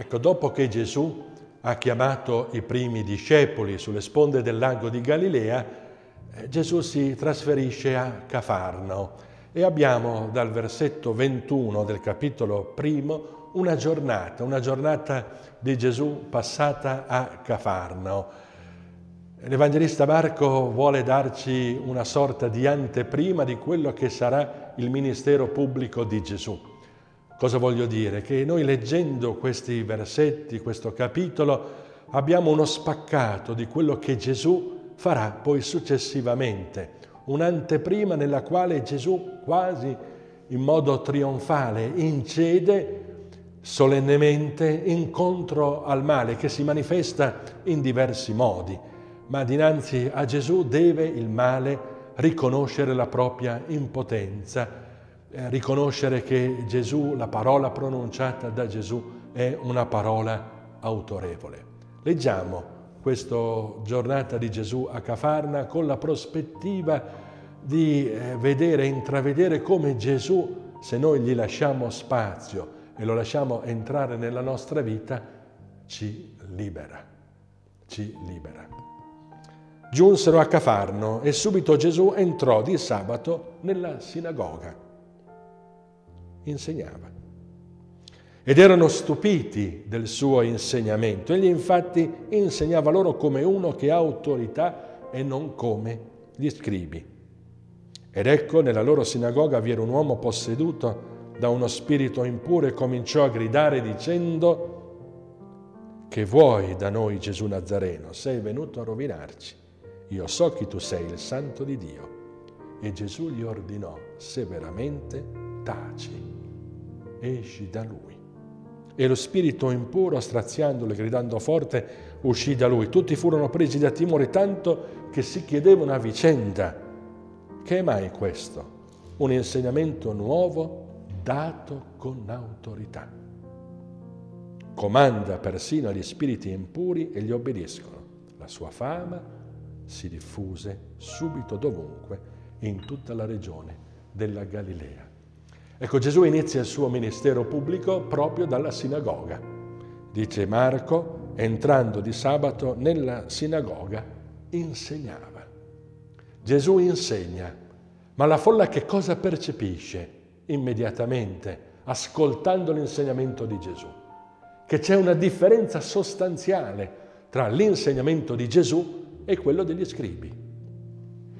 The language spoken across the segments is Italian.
Ecco, dopo che Gesù ha chiamato i primi discepoli sulle sponde del lago di Galilea, eh, Gesù si trasferisce a Cafarnao e abbiamo dal versetto 21 del capitolo primo una giornata, una giornata di Gesù passata a Cafarnao. L'Evangelista Marco vuole darci una sorta di anteprima di quello che sarà il ministero pubblico di Gesù. Cosa voglio dire? Che noi leggendo questi versetti, questo capitolo, abbiamo uno spaccato di quello che Gesù farà poi successivamente, un'anteprima nella quale Gesù quasi in modo trionfale incede solennemente incontro al male che si manifesta in diversi modi, ma dinanzi a Gesù deve il male riconoscere la propria impotenza eh, riconoscere che Gesù, la parola pronunciata da Gesù, è una parola autorevole. Leggiamo questa giornata di Gesù a Cafarna con la prospettiva di eh, vedere, intravedere come Gesù, se noi gli lasciamo spazio e lo lasciamo entrare nella nostra vita, ci libera, ci libera. Giunsero a Cafarno e subito Gesù entrò di sabato nella sinagoga insegnava. Ed erano stupiti del suo insegnamento. Egli infatti insegnava loro come uno che ha autorità e non come gli scribi. Ed ecco, nella loro sinagoga vi era un uomo posseduto da uno spirito impuro e cominciò a gridare dicendo che vuoi da noi Gesù Nazareno? Sei venuto a rovinarci. Io so che tu sei il santo di Dio. E Gesù gli ordinò severamente, taci esci da lui. E lo spirito impuro, straziandolo e gridando forte, uscì da lui. Tutti furono presi da timore tanto che si chiedevano a vicenda, che è mai questo? Un insegnamento nuovo dato con autorità. Comanda persino agli spiriti impuri e gli obbediscono. La sua fama si diffuse subito dovunque in tutta la regione della Galilea. Ecco, Gesù inizia il suo ministero pubblico proprio dalla sinagoga. Dice Marco, entrando di sabato nella sinagoga, insegnava. Gesù insegna, ma la folla che cosa percepisce immediatamente ascoltando l'insegnamento di Gesù? Che c'è una differenza sostanziale tra l'insegnamento di Gesù e quello degli scribi.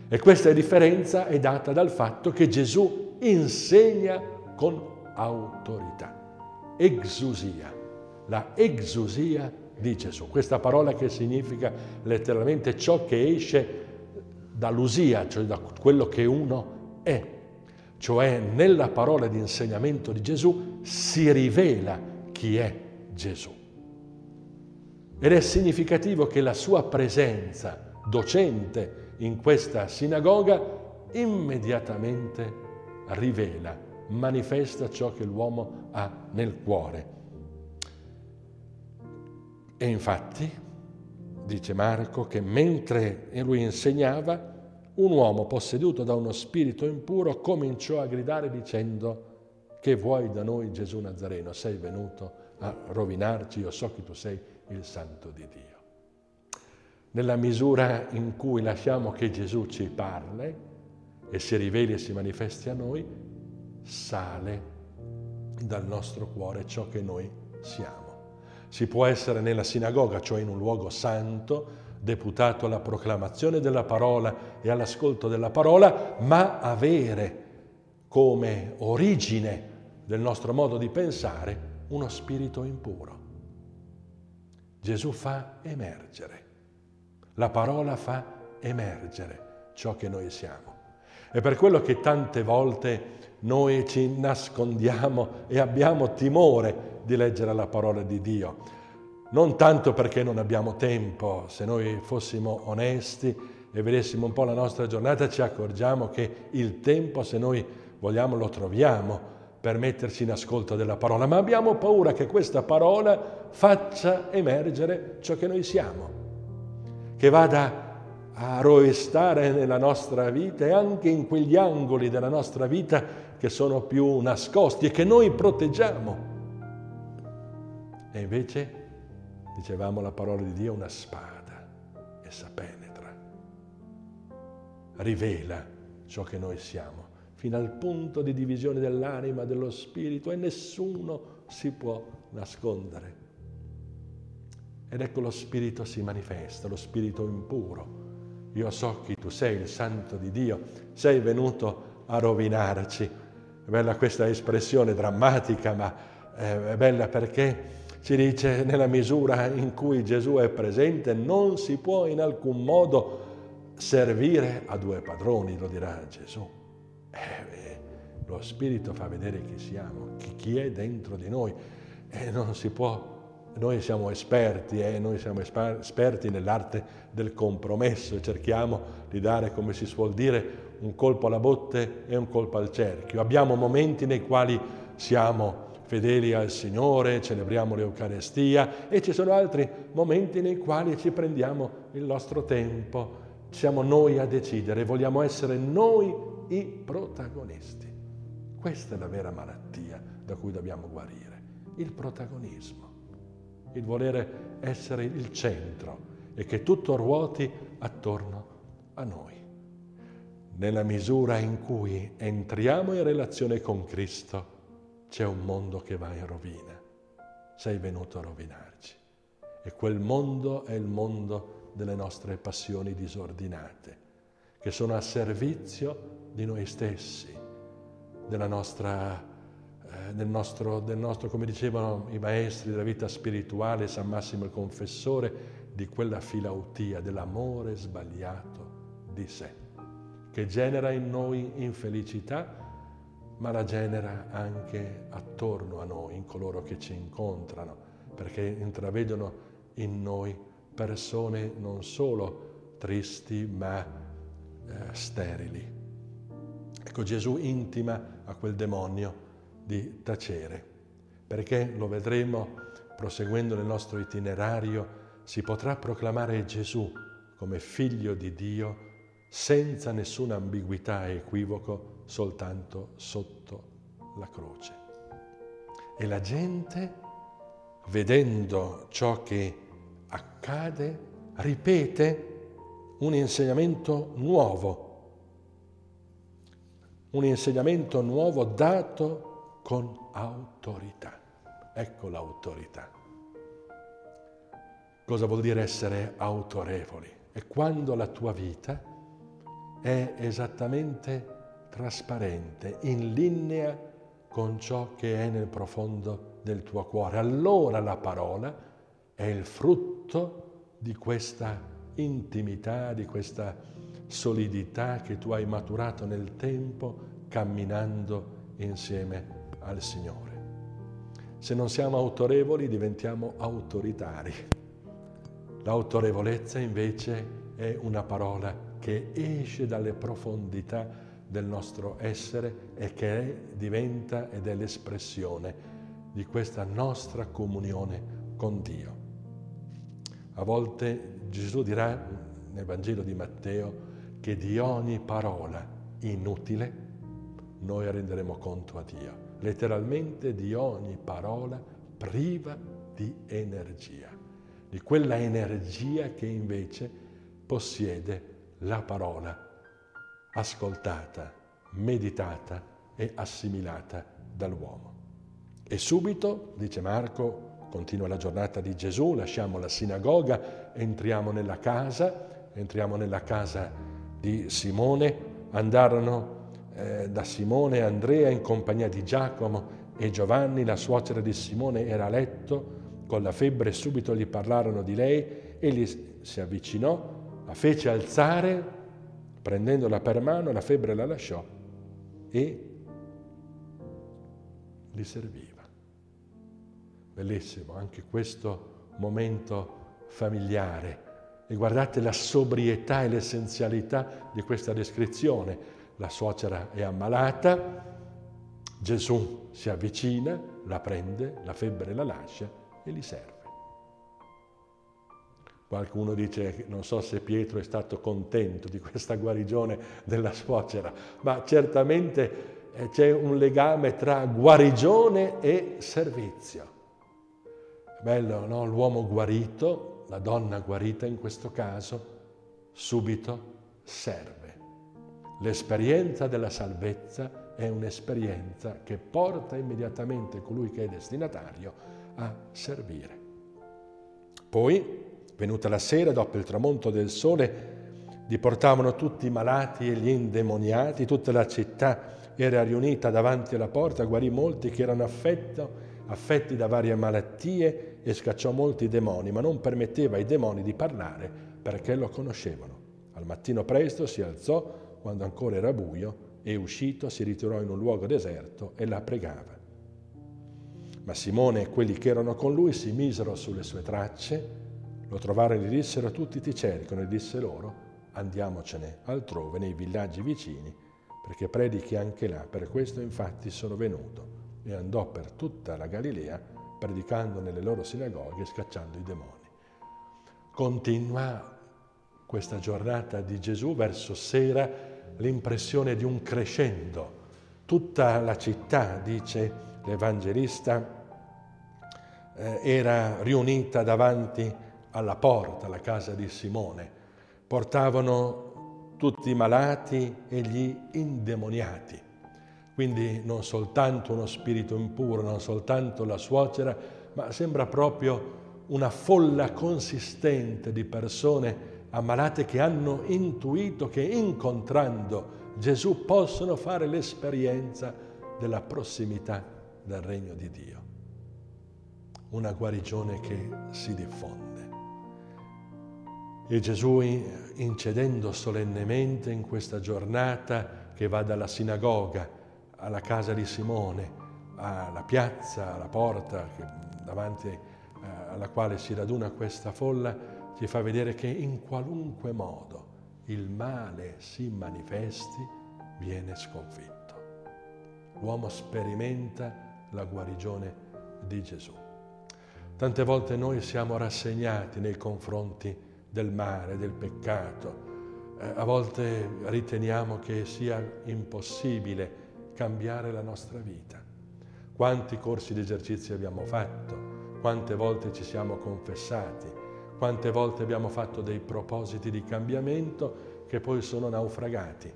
E questa differenza è data dal fatto che Gesù insegna con autorità. Exusia, la exusia di Gesù. Questa parola che significa letteralmente ciò che esce dall'usia, cioè da quello che uno è. Cioè nella parola di insegnamento di Gesù si rivela chi è Gesù. Ed è significativo che la sua presenza docente in questa sinagoga immediatamente rivela, manifesta ciò che l'uomo ha nel cuore. E infatti, dice Marco, che mentre lui insegnava, un uomo posseduto da uno spirito impuro cominciò a gridare dicendo che vuoi da noi Gesù Nazareno? Sei venuto a rovinarci, io so che tu sei il santo di Dio. Nella misura in cui lasciamo che Gesù ci parli, e si riveli e si manifesti a noi, sale dal nostro cuore ciò che noi siamo. Si può essere nella sinagoga, cioè in un luogo santo, deputato alla proclamazione della parola e all'ascolto della parola, ma avere come origine del nostro modo di pensare uno spirito impuro. Gesù fa emergere, la parola fa emergere ciò che noi siamo. È per quello che tante volte noi ci nascondiamo e abbiamo timore di leggere la parola di Dio. Non tanto perché non abbiamo tempo, se noi fossimo onesti e vedessimo un po' la nostra giornata ci accorgiamo che il tempo, se noi vogliamo, lo troviamo per metterci in ascolto della parola, ma abbiamo paura che questa parola faccia emergere ciò che noi siamo, che vada a rovestare nella nostra vita e anche in quegli angoli della nostra vita che sono più nascosti e che noi proteggiamo. E invece, dicevamo la parola di Dio, una spada, essa penetra, rivela ciò che noi siamo, fino al punto di divisione dell'anima, dello spirito, e nessuno si può nascondere. Ed ecco lo spirito si manifesta, lo spirito impuro. Io so chi tu sei, il santo di Dio, sei venuto a rovinarci. È bella questa espressione drammatica, ma è bella perché ci dice nella misura in cui Gesù è presente non si può in alcun modo servire a due padroni, lo dirà Gesù. Eh, lo Spirito fa vedere chi siamo, chi è dentro di noi e non si può noi siamo esperti, eh? noi siamo esperti nell'arte del compromesso e cerchiamo di dare, come si suol dire, un colpo alla botte e un colpo al cerchio. Abbiamo momenti nei quali siamo fedeli al Signore, celebriamo l'Eucarestia e ci sono altri momenti nei quali ci prendiamo il nostro tempo, siamo noi a decidere, vogliamo essere noi i protagonisti. Questa è la vera malattia da cui dobbiamo guarire, il protagonismo il volere essere il centro e che tutto ruoti attorno a noi. Nella misura in cui entriamo in relazione con Cristo, c'è un mondo che va in rovina. Sei venuto a rovinarci. E quel mondo è il mondo delle nostre passioni disordinate, che sono a servizio di noi stessi, della nostra del nostro, del nostro, come dicevano i maestri della vita spirituale, San Massimo il Confessore, di quella filautia, dell'amore sbagliato di sé, che genera in noi infelicità, ma la genera anche attorno a noi, in coloro che ci incontrano, perché intravedono in noi persone non solo tristi, ma eh, sterili. Ecco, Gesù intima a quel demonio di tacere, perché lo vedremo proseguendo nel nostro itinerario, si potrà proclamare Gesù come figlio di Dio senza nessuna ambiguità e equivoco, soltanto sotto la croce. E la gente, vedendo ciò che accade, ripete un insegnamento nuovo, un insegnamento nuovo dato con autorità. Ecco l'autorità. Cosa vuol dire essere autorevoli? È quando la tua vita è esattamente trasparente, in linea con ciò che è nel profondo del tuo cuore. Allora la parola è il frutto di questa intimità, di questa solidità che tu hai maturato nel tempo camminando insieme al Signore. Se non siamo autorevoli diventiamo autoritari. L'autorevolezza invece è una parola che esce dalle profondità del nostro essere e che è, diventa ed è l'espressione di questa nostra comunione con Dio. A volte Gesù dirà nel Vangelo di Matteo che di ogni parola inutile noi renderemo conto a Dio letteralmente di ogni parola priva di energia, di quella energia che invece possiede la parola ascoltata, meditata e assimilata dall'uomo. E subito, dice Marco, continua la giornata di Gesù, lasciamo la sinagoga, entriamo nella casa, entriamo nella casa di Simone, andarono eh, da Simone e Andrea in compagnia di Giacomo e Giovanni, la suocera di Simone era a letto con la febbre, subito gli parlarono di lei, egli si avvicinò, la fece alzare, prendendola per mano, la febbre la lasciò e li serviva. Bellissimo anche questo momento familiare. E guardate la sobrietà e l'essenzialità di questa descrizione la suocera è ammalata, Gesù si avvicina, la prende, la febbre la lascia e li serve. Qualcuno dice, non so se Pietro è stato contento di questa guarigione della suocera, ma certamente eh, c'è un legame tra guarigione e servizio. Bello, no? L'uomo guarito, la donna guarita in questo caso, subito serve. L'esperienza della salvezza è un'esperienza che porta immediatamente colui che è destinatario a servire. Poi, venuta la sera, dopo il tramonto del sole, li portavano tutti i malati e gli indemoniati, tutta la città era riunita davanti alla porta, guarì molti che erano affetto, affetti da varie malattie e scacciò molti demoni, ma non permetteva ai demoni di parlare perché lo conoscevano. Al mattino presto si alzò quando ancora era buio, e uscito si ritirò in un luogo deserto e la pregava. Ma Simone e quelli che erano con lui si misero sulle sue tracce, lo trovarono e gli dissero tutti ti cercano e disse loro andiamocene altrove nei villaggi vicini perché predichi anche là. Per questo infatti sono venuto e andò per tutta la Galilea predicando nelle loro sinagoghe e scacciando i demoni. Continua questa giornata di Gesù verso sera l'impressione di un crescendo. Tutta la città, dice l'Evangelista, eh, era riunita davanti alla porta, alla casa di Simone. Portavano tutti i malati e gli indemoniati. Quindi non soltanto uno spirito impuro, non soltanto la suocera, ma sembra proprio una folla consistente di persone ammalate che hanno intuito che incontrando Gesù possono fare l'esperienza della prossimità del regno di Dio. Una guarigione che si diffonde. E Gesù, incedendo solennemente in questa giornata che va dalla sinagoga alla casa di Simone, alla piazza, alla porta davanti eh, alla quale si raduna questa folla, ci fa vedere che in qualunque modo il male si manifesti, viene sconfitto. L'uomo sperimenta la guarigione di Gesù. Tante volte noi siamo rassegnati nei confronti del male, del peccato. Eh, a volte riteniamo che sia impossibile cambiare la nostra vita. Quanti corsi di esercizio abbiamo fatto, quante volte ci siamo confessati, quante volte abbiamo fatto dei propositi di cambiamento che poi sono naufragati.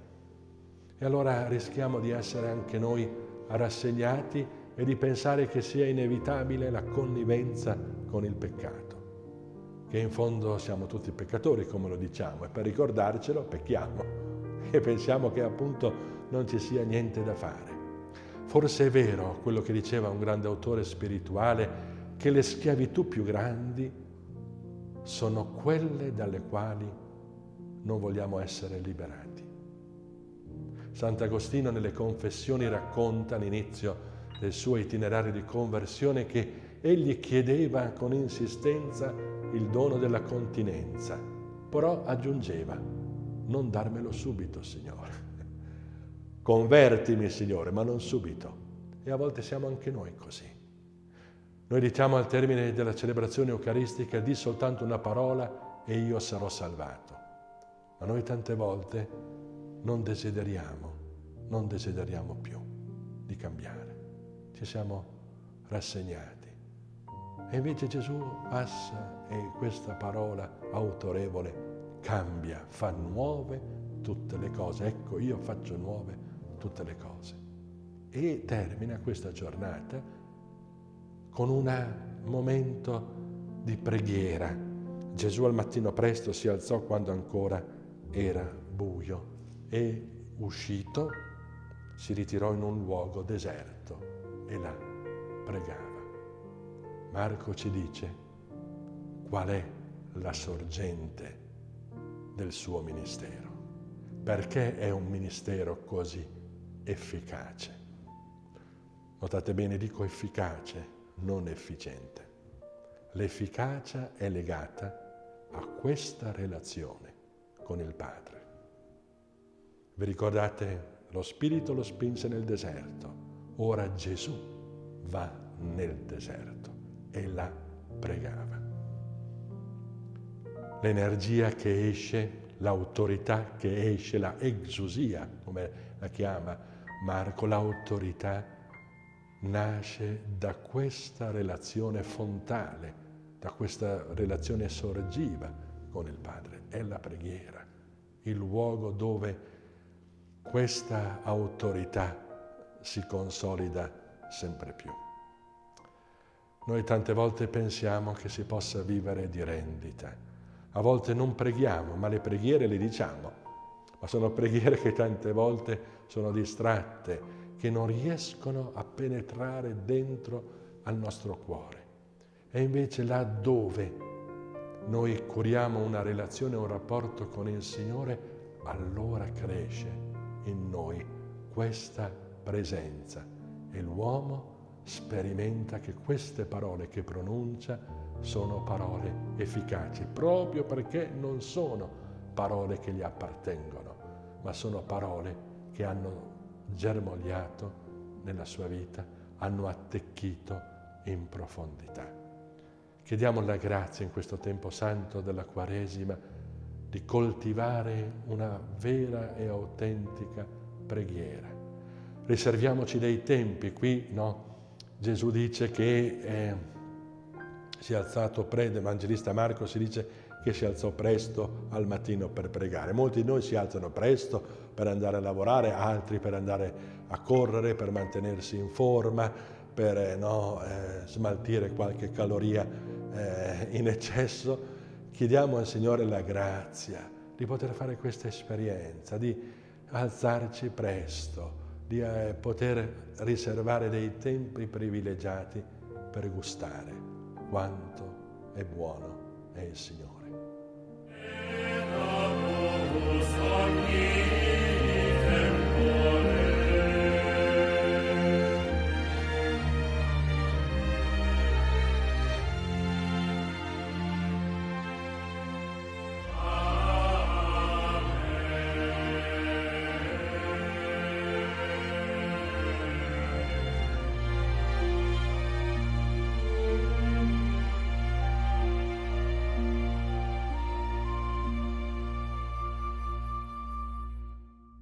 E allora rischiamo di essere anche noi rassegnati e di pensare che sia inevitabile la connivenza con il peccato, che in fondo siamo tutti peccatori, come lo diciamo, e per ricordarcelo pecchiamo e pensiamo che appunto non ci sia niente da fare. Forse è vero quello che diceva un grande autore spirituale, che le schiavitù più grandi sono quelle dalle quali non vogliamo essere liberati. Sant'Agostino nelle confessioni racconta all'inizio del suo itinerario di conversione che egli chiedeva con insistenza il dono della continenza, però aggiungeva, non darmelo subito, Signore. Convertimi, Signore, ma non subito. E a volte siamo anche noi così. Noi diciamo al termine della celebrazione eucaristica, di soltanto una parola e io sarò salvato. Ma noi tante volte non desideriamo, non desideriamo più di cambiare. Ci siamo rassegnati. E invece Gesù passa e questa parola autorevole cambia, fa nuove tutte le cose. Ecco, io faccio nuove tutte le cose. E termina questa giornata con un momento di preghiera. Gesù al mattino presto si alzò quando ancora era buio e uscito si ritirò in un luogo deserto e là pregava. Marco ci dice qual è la sorgente del suo ministero, perché è un ministero così efficace. Notate bene, dico efficace non efficiente. L'efficacia è legata a questa relazione con il Padre. Vi ricordate, lo Spirito lo spinse nel deserto, ora Gesù va nel deserto e là pregava. L'energia che esce, l'autorità che esce, la exusia, come la chiama Marco, l'autorità nasce da questa relazione fontale, da questa relazione sorgiva con il Padre. È la preghiera, il luogo dove questa autorità si consolida sempre più. Noi tante volte pensiamo che si possa vivere di rendita. A volte non preghiamo, ma le preghiere le diciamo. Ma sono preghiere che tante volte sono distratte, che non riescono a penetrare dentro al nostro cuore. E invece là dove noi curiamo una relazione, un rapporto con il Signore, allora cresce in noi questa presenza e l'uomo sperimenta che queste parole che pronuncia sono parole efficaci, proprio perché non sono parole che gli appartengono, ma sono parole che hanno germogliato nella sua vita, hanno attecchito in profondità. Chiediamo la grazia in questo tempo santo della Quaresima di coltivare una vera e autentica preghiera. Riserviamoci dei tempi, qui no, Gesù dice che eh, si è alzato presto, l'Evangelista Marco si dice che si alzò presto al mattino per pregare. Molti di noi si alzano presto per andare a lavorare, altri per andare a correre, per mantenersi in forma, per eh, no, eh, smaltire qualche caloria eh, in eccesso. Chiediamo al Signore la grazia di poter fare questa esperienza, di alzarci presto, di eh, poter riservare dei tempi privilegiati per gustare quanto è buono è il Signore.